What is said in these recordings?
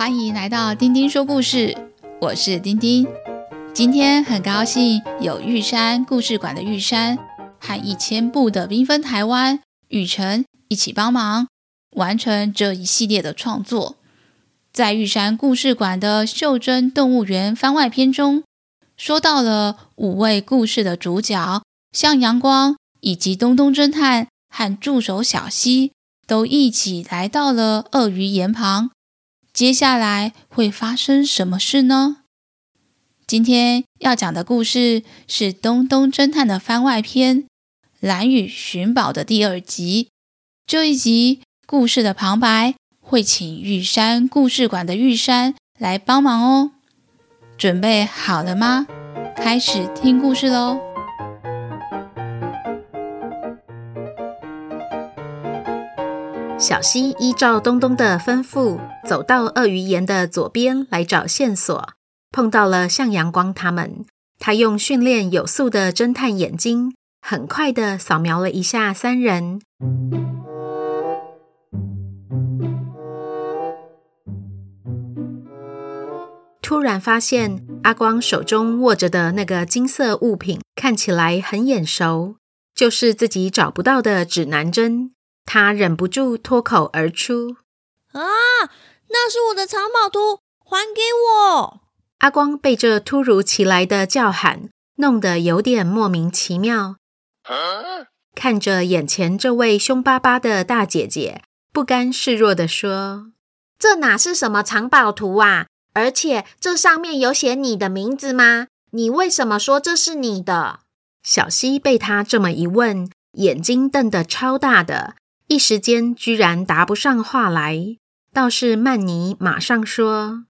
欢迎来到丁丁说故事，我是丁丁。今天很高兴有玉山故事馆的玉山和一千步的缤纷台湾雨辰一起帮忙完成这一系列的创作。在玉山故事馆的《袖珍动物园》番外篇中，说到了五位故事的主角，向阳光以及东东侦探和助手小希都一起来到了鳄鱼岩旁。接下来会发生什么事呢？今天要讲的故事是东东侦探的番外篇《蓝雨寻宝》的第二集。这一集故事的旁白会请玉山故事馆的玉山来帮忙哦。准备好了吗？开始听故事喽！小溪依照东东的吩咐，走到鳄鱼岩的左边来找线索。碰到了向阳光他们，他用训练有素的侦探眼睛，很快地扫描了一下三人。突然发现阿光手中握着的那个金色物品看起来很眼熟，就是自己找不到的指南针。他忍不住脱口而出：“啊，那是我的藏宝图，还给我！”阿光被这突如其来的叫喊弄得有点莫名其妙，看着眼前这位凶巴巴的大姐姐，不甘示弱地说：“这哪是什么藏宝图啊？而且这上面有写你的名字吗？你为什么说这是你的？”小西被他这么一问，眼睛瞪得超大的，一时间居然答不上话来。倒是曼尼马上说。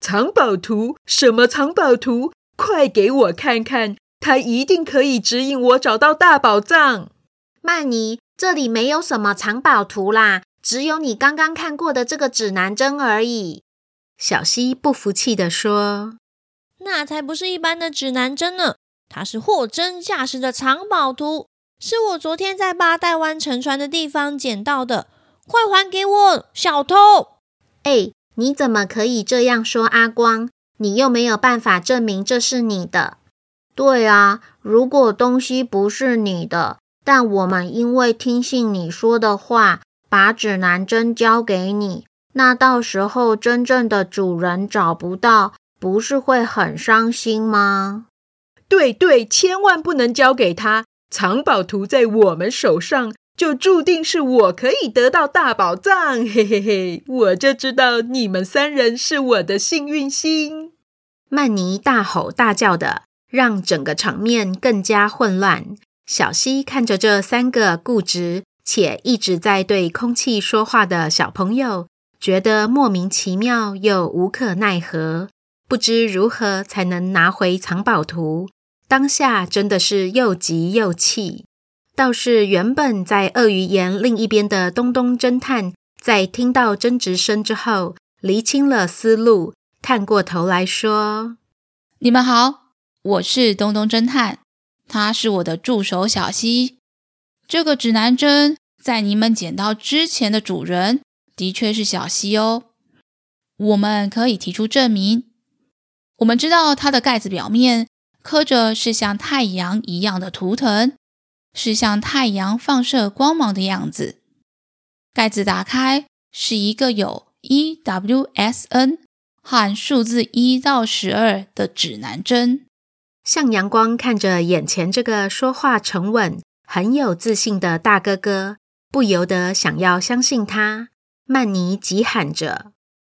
藏宝图？什么藏宝图？快给我看看！它一定可以指引我找到大宝藏。曼尼，这里没有什么藏宝图啦，只有你刚刚看过的这个指南针而已。小西不服气地说：“那才不是一般的指南针呢，它是货真价实的藏宝图，是我昨天在八代湾沉船的地方捡到的。快还给我，小偷！”哎。你怎么可以这样说阿光？你又没有办法证明这是你的。对啊，如果东西不是你的，但我们因为听信你说的话，把指南针交给你，那到时候真正的主人找不到，不是会很伤心吗？对对，千万不能交给他。藏宝图在我们手上。就注定是我可以得到大宝藏，嘿嘿嘿！我就知道你们三人是我的幸运星。曼尼大吼大叫的，让整个场面更加混乱。小希看着这三个固执且一直在对空气说话的小朋友，觉得莫名其妙又无可奈何，不知如何才能拿回藏宝图。当下真的是又急又气。倒是原本在鳄鱼岩另一边的东东侦探，在听到争执声之后，厘清了思路，探过头来说：“你们好，我是东东侦探，他是我的助手小西。这个指南针在你们捡到之前的主人，的确是小西哦。我们可以提出证明。我们知道它的盖子表面刻着是像太阳一样的图腾。”是像太阳放射光芒的样子。盖子打开是一个有 EWSN 和数字一到十二的指南针。向阳光看着眼前这个说话沉稳、很有自信的大哥哥，不由得想要相信他。曼妮急喊着：“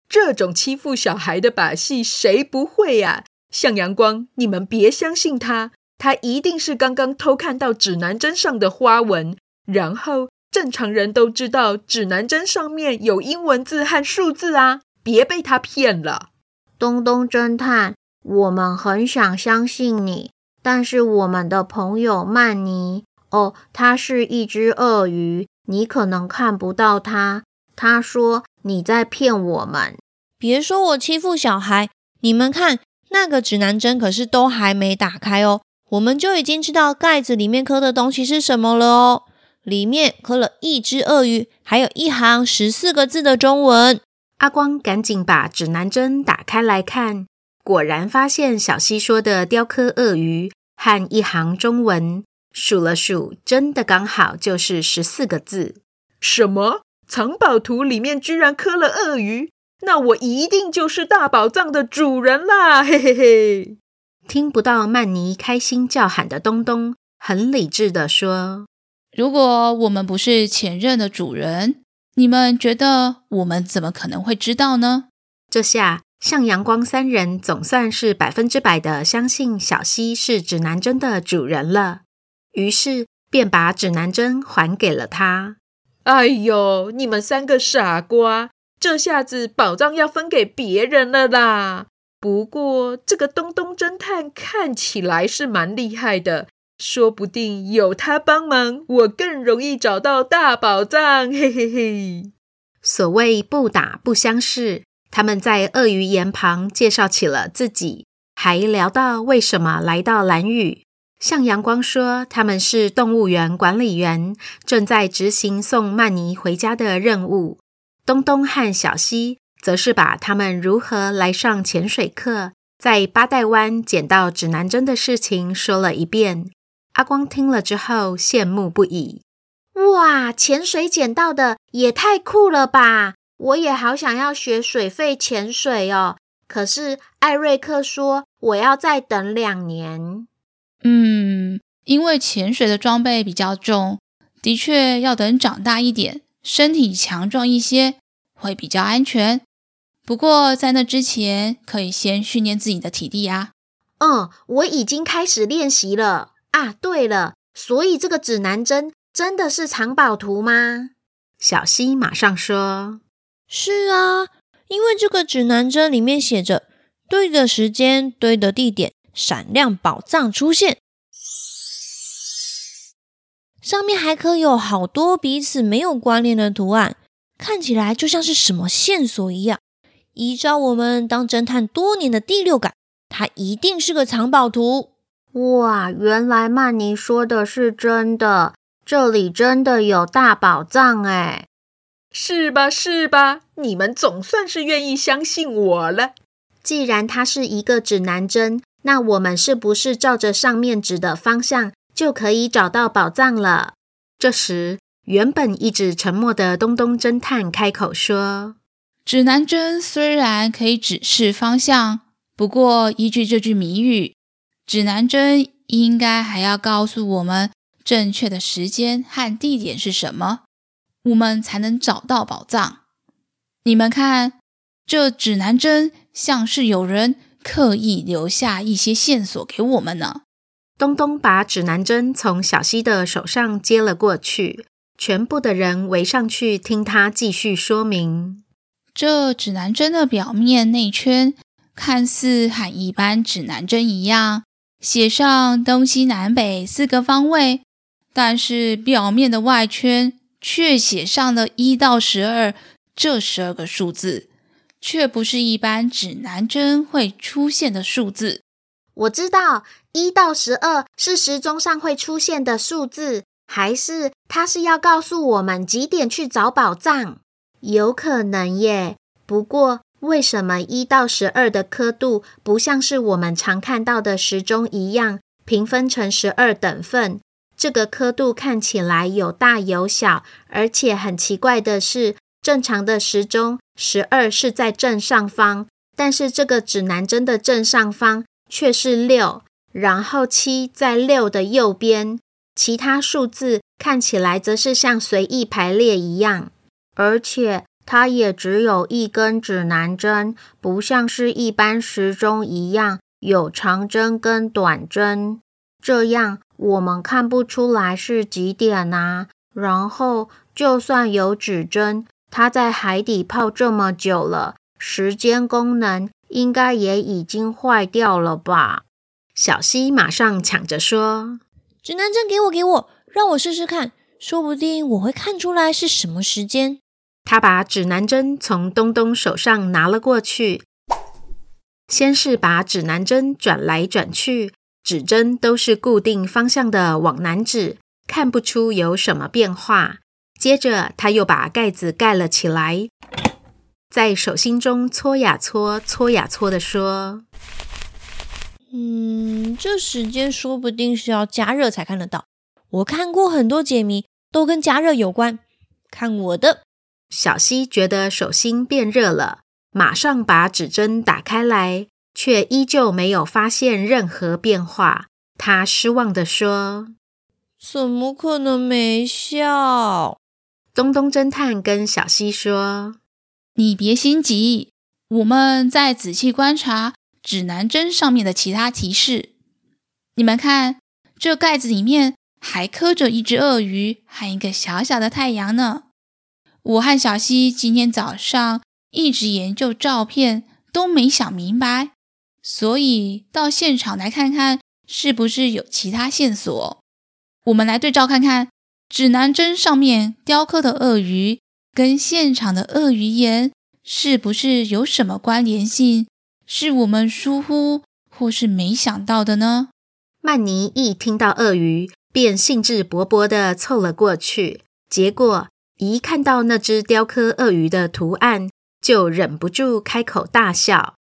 这种欺负小孩的把戏，谁不会呀？向阳光，你们别相信他。”他一定是刚刚偷看到指南针上的花纹，然后正常人都知道指南针上面有英文字和数字啊，别被他骗了。东东侦探，我们很想相信你，但是我们的朋友曼尼，哦，他是一只鳄鱼，你可能看不到他。他说你在骗我们。别说我欺负小孩，你们看那个指南针可是都还没打开哦。我们就已经知道盖子里面刻的东西是什么了哦，里面刻了一只鳄鱼，还有一行十四个字的中文。阿光赶紧把指南针打开来看，果然发现小溪说的雕刻鳄鱼和一行中文，数了数，真的刚好就是十四个字。什么？藏宝图里面居然刻了鳄鱼？那我一定就是大宝藏的主人啦！嘿嘿嘿。听不到曼妮开心叫喊的东东，很理智的说：“如果我们不是前任的主人，你们觉得我们怎么可能会知道呢？”这下，向阳光三人总算是百分之百的相信小溪是指南针的主人了，于是便把指南针还给了他。哎呦，你们三个傻瓜！这下子宝藏要分给别人了啦！不过这个东东侦探看起来是蛮厉害的，说不定有他帮忙，我更容易找到大宝藏。嘿嘿嘿！所谓不打不相识，他们在鳄鱼岩旁介绍起了自己，还聊到为什么来到蓝屿。向阳光说他们是动物园管理员，正在执行送曼尼回家的任务。东东和小溪则是把他们如何来上潜水课，在八代湾捡到指南针的事情说了一遍。阿光听了之后羡慕不已：“哇，潜水捡到的也太酷了吧！我也好想要学水肺潜水哦。可是艾瑞克说我要再等两年。”嗯，因为潜水的装备比较重，的确要等长大一点。身体强壮一些会比较安全，不过在那之前可以先训练自己的体力啊。嗯，我已经开始练习了啊。对了，所以这个指南针真的是藏宝图吗？小溪马上说：“是啊，因为这个指南针里面写着对的时间、对的地点，闪亮宝藏出现。”上面还刻有好多彼此没有关联的图案，看起来就像是什么线索一样。依照我们当侦探多年的第六感，它一定是个藏宝图。哇，原来曼尼说的是真的，这里真的有大宝藏哎！是吧？是吧？你们总算是愿意相信我了。既然它是一个指南针，那我们是不是照着上面指的方向，就可以找到宝藏了。这时，原本一直沉默的东东侦探开口说：“指南针虽然可以指示方向，不过依据这句谜语，指南针应该还要告诉我们正确的时间和地点是什么，我们才能找到宝藏。你们看，这指南针像是有人刻意留下一些线索给我们呢。”东东把指南针从小溪的手上接了过去，全部的人围上去听他继续说明。这指南针的表面内圈看似和一般指南针一样，写上东西南北四个方位，但是表面的外圈却写上了一到十二这十二个数字，却不是一般指南针会出现的数字。我知道一到十二是时钟上会出现的数字，还是它是要告诉我们几点去找宝藏？有可能耶。不过为什么一到十二的刻度不像是我们常看到的时钟一样平分成十二等份？这个刻度看起来有大有小，而且很奇怪的是，正常的时钟十二是在正上方，但是这个指南针的正上方。却是六，然后七在六的右边，其他数字看起来则是像随意排列一样，而且它也只有一根指南针，不像是一般时钟一样有长针跟短针，这样我们看不出来是几点啊。然后就算有指针，它在海底泡这么久了，时间功能。应该也已经坏掉了吧？小溪马上抢着说：“指南针给我，给我，让我试试看，说不定我会看出来是什么时间。”他把指南针从东东手上拿了过去，先是把指南针转来转去，指针都是固定方向的往南指，看不出有什么变化。接着他又把盖子盖了起来。在手心中搓呀搓，搓呀搓的说：“嗯，这时间说不定是要加热才看得到。我看过很多解谜，都跟加热有关。看我的！”小溪觉得手心变热了，马上把指针打开来，却依旧没有发现任何变化。他失望地说：“怎么可能没效？”东东侦探跟小溪说：“你别心急，我们再仔细观察指南针上面的其他提示。你们看，这盖子里面还刻着一只鳄鱼和一个小小的太阳呢。我和小溪今天早上一直研究照片，都没想明白，所以到现场来看看。”是不是有其他线索？我们来对照看看，指南针上面雕刻的鳄鱼跟现场的鳄鱼岩是不是有什么关联性？是我们疏忽或是没想到的呢？曼尼一听到鳄鱼，便兴致勃勃地凑了过去，结果一看到那只雕刻鳄鱼的图案，就忍不住开口大笑。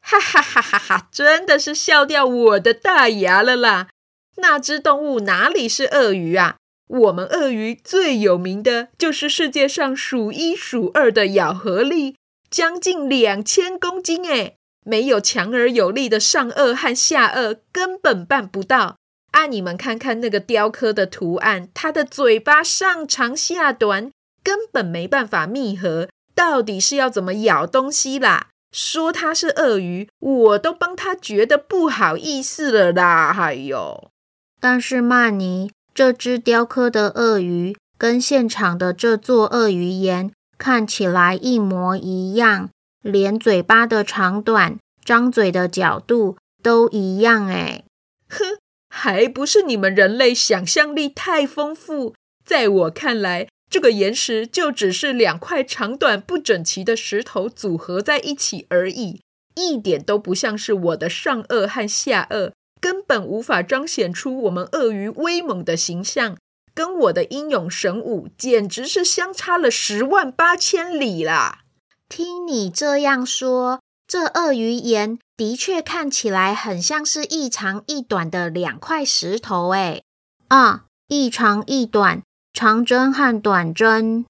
哈哈哈哈哈！真的是笑掉我的大牙了啦！那只动物哪里是鳄鱼啊？我们鳄鱼最有名的就是世界上数一数二的咬合力，将近两千公斤诶！没有强而有力的上颚和下颚，根本办不到。啊，你们看看那个雕刻的图案，它的嘴巴上长下短，根本没办法密合，到底是要怎么咬东西啦？说它是鳄鱼，我都帮他觉得不好意思了啦！哎呦，但是曼妮，这只雕刻的鳄鱼跟现场的这座鳄鱼岩看起来一模一样，连嘴巴的长短、张嘴的角度都一样哎！哼，还不是你们人类想象力太丰富？在我看来。这个岩石就只是两块长短不整齐的石头组合在一起而已，一点都不像是我的上颚和下颚，根本无法彰显出我们鳄鱼威猛的形象，跟我的英勇神武简直是相差了十万八千里啦！听你这样说，这鳄鱼岩的确看起来很像是一长一短的两块石头，诶啊，一长一短。长针和短针，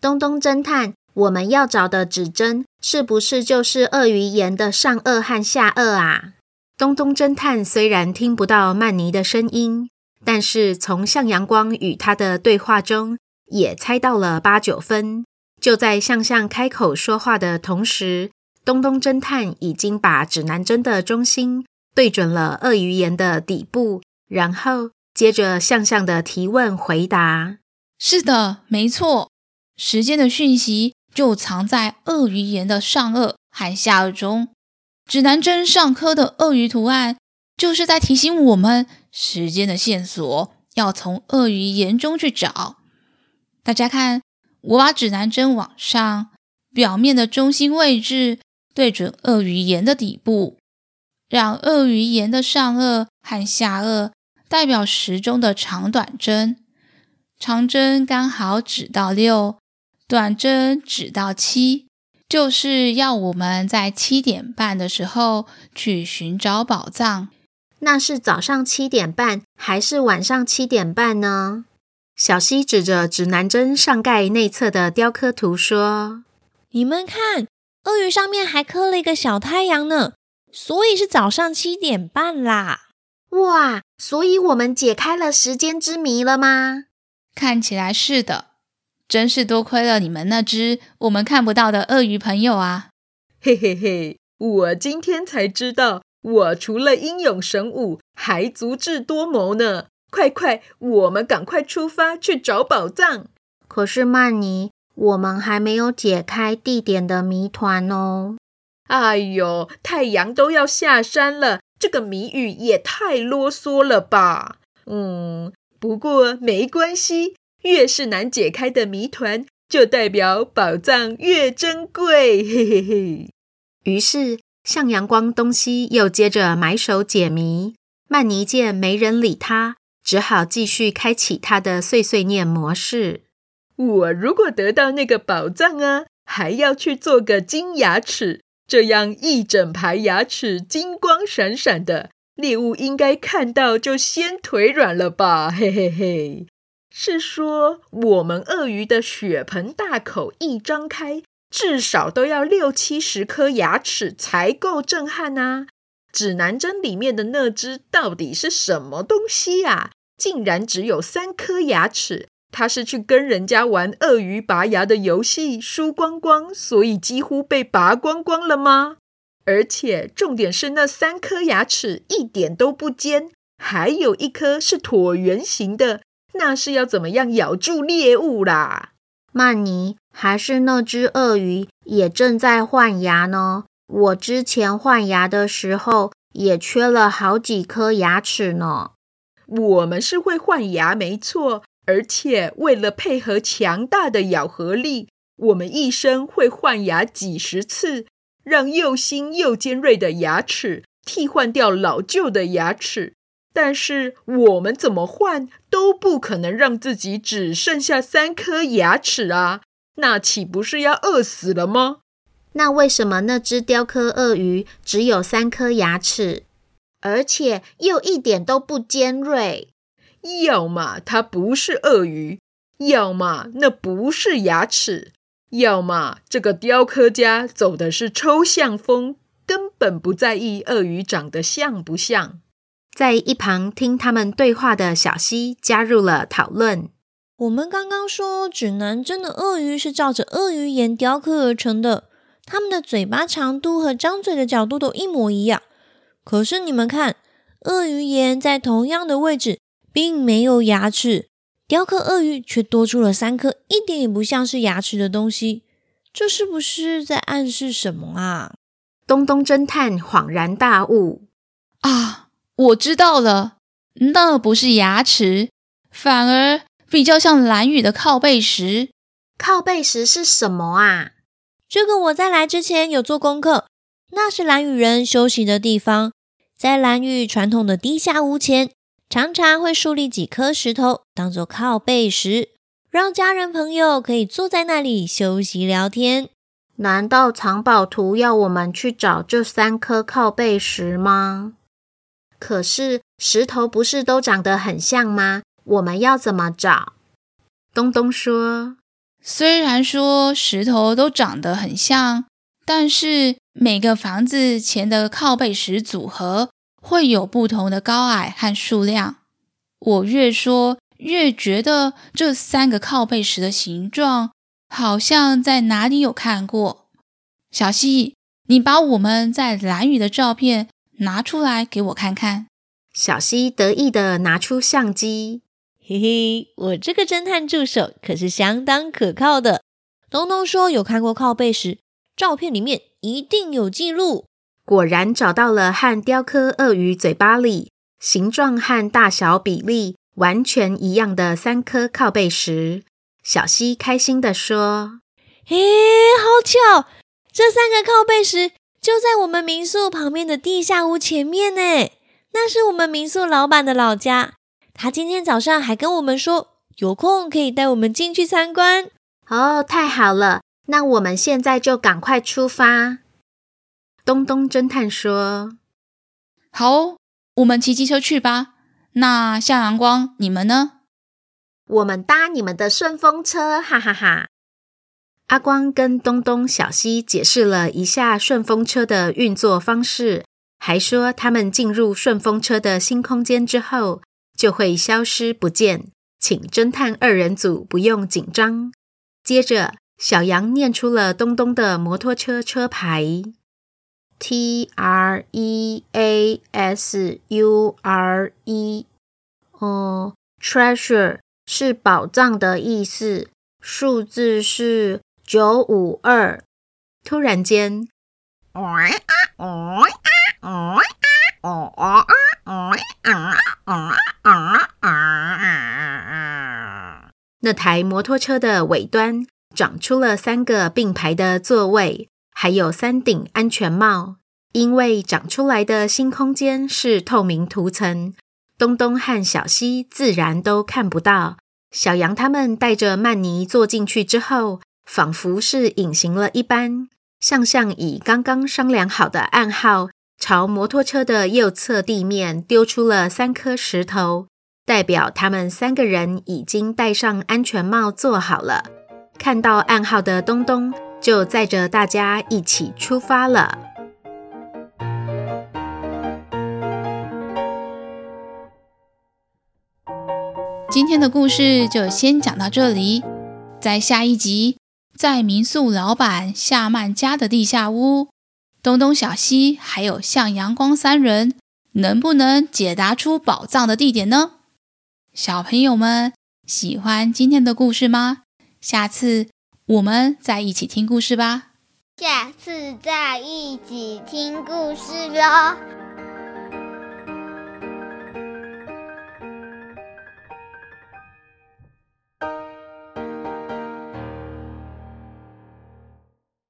东东侦探，我们要找的指针是不是就是鳄鱼岩的上颚和下颚啊？东东侦探虽然听不到曼妮的声音，但是从向阳光与他的对话中也猜到了八九分。就在向向开口说话的同时，东东侦探已经把指南针的中心对准了鳄鱼岩的底部，然后接着向向的提问回答。是的，没错，时间的讯息就藏在鳄鱼岩的上颚和下颚中。指南针上刻的鳄鱼图案，就是在提醒我们时间的线索要从鳄鱼岩中去找。大家看，我把指南针往上，表面的中心位置对准鳄鱼岩的底部，让鳄鱼岩的上颚和下颚代表时钟的长短针。长针刚好指到六，短针指到七，就是要我们在七点半的时候去寻找宝藏。那是早上七点半还是晚上七点半呢？小希指着指南针上盖内侧的雕刻图说：“你们看，鳄鱼上面还刻了一个小太阳呢，所以是早上七点半啦！哇，所以我们解开了时间之谜了吗？”看起来是的，真是多亏了你们那只我们看不到的鳄鱼朋友啊！嘿嘿嘿，我今天才知道，我除了英勇神武，还足智多谋呢！快快，我们赶快出发去找宝藏！可是曼尼，我们还没有解开地点的谜团哦！哎呦，太阳都要下山了，这个谜语也太啰嗦了吧？嗯。不过没关系，越是难解开的谜团，就代表宝藏越珍贵。嘿嘿嘿。于是向阳光东西又接着埋首解谜。曼尼见没人理他，只好继续开启他的碎碎念模式。我如果得到那个宝藏啊，还要去做个金牙齿，这样一整排牙齿金光闪闪的，猎物应该看到就先腿软了吧？嘿嘿嘿。是说，我们鳄鱼的血盆大口一张开，至少都要六七十颗牙齿才够震撼啊！指南针里面的那只到底是什么东西啊？竟然只有三颗牙齿！它是去跟人家玩鳄鱼拔牙的游戏输光光，所以几乎被拔光光了吗？而且重点是那三颗牙齿一点都不尖，还有一颗是椭圆形的。那是要怎么样咬住猎物啦？曼妮，还是那只鳄鱼也正在换牙呢？我之前换牙的时候也缺了好几颗牙齿呢。我们是会换牙，没错，而且为了配合强大的咬合力，我们一生会换牙几十次，让又新又尖锐的牙齿替换掉老旧的牙齿。但是我们怎么换都不可能让自己只剩下三颗牙齿啊！那岂不是要饿死了吗？那为什么那只雕刻鳄鱼只有三颗牙齿，而且又一点都不尖锐？要么它不是鳄鱼，要么那不是牙齿，要么这个雕刻家走的是抽象风，根本不在意鳄鱼长得像不像。在一旁听他们对话的小溪加入了讨论。我们刚刚说指南针的鳄鱼是照着鳄鱼眼雕刻而成的，它们的嘴巴长度和张嘴的角度都一模一样。可是你们看，鳄鱼眼在同样的位置，并没有牙齿，雕刻鳄鱼却多出了三颗一点也不像是牙齿的东西。这是不是在暗示什么啊？东东侦探恍然大悟啊！我知道了，那不是牙齿，反而比较像蓝雨的靠背石。靠背石是什么啊？这个我在来之前有做功课，那是蓝雨人休息的地方。在蓝雨传统的地下屋前，常常会树立几颗石头当做靠背石，让家人朋友可以坐在那里休息聊天。难道藏宝图要我们去找这三颗靠背石吗？可是石头不是都长得很像吗？我们要怎么找？东东说：“虽然说石头都长得很像，但是每个房子前的靠背石组合会有不同的高矮和数量。我越说越觉得这三个靠背石的形状好像在哪里有看过。小西，你把我们在蓝屿的照片。”拿出来给我看看。小西得意的拿出相机，嘿嘿，我这个侦探助手可是相当可靠的。东东说有看过靠背时，照片里面一定有记录。果然找到了和雕刻鳄鱼嘴巴里形状和大小比例完全一样的三颗靠背石。小西开心的说：“嘿，好巧，这三个靠背石。”就在我们民宿旁边的地下屋前面呢，那是我们民宿老板的老家。他今天早上还跟我们说，有空可以带我们进去参观。哦，太好了，那我们现在就赶快出发。东东侦探说：“好，我们骑机车去吧。那向阳光，你们呢？我们搭你们的顺风车，哈哈哈哈。”阿光跟东东、小西解释了一下顺风车的运作方式，还说他们进入顺风车的新空间之后就会消失不见，请侦探二人组不用紧张。接着，小羊念出了东东的摩托车车牌：T R E A S U R E。哦，treasure 是宝藏的意思，数字是。九五二，突然间，那台摩托车的尾端长出了三个并排的座位，还有三顶安全帽。因为长出来的新空间是透明涂层，东东和小西自然都看不到。小羊他们带着曼妮坐进去之后。仿佛是隐形了一般，向向以刚刚商量好的暗号，朝摩托车的右侧地面丢出了三颗石头，代表他们三个人已经戴上安全帽坐好了。看到暗号的东东，就载着大家一起出发了。今天的故事就先讲到这里，在下一集，在民宿老板夏曼家的地下屋，东东、小西还有向阳光三人，能不能解答出宝藏的地点呢？小朋友们喜欢今天的故事吗？下次我们再一起听故事吧。下次再一起听故事喽。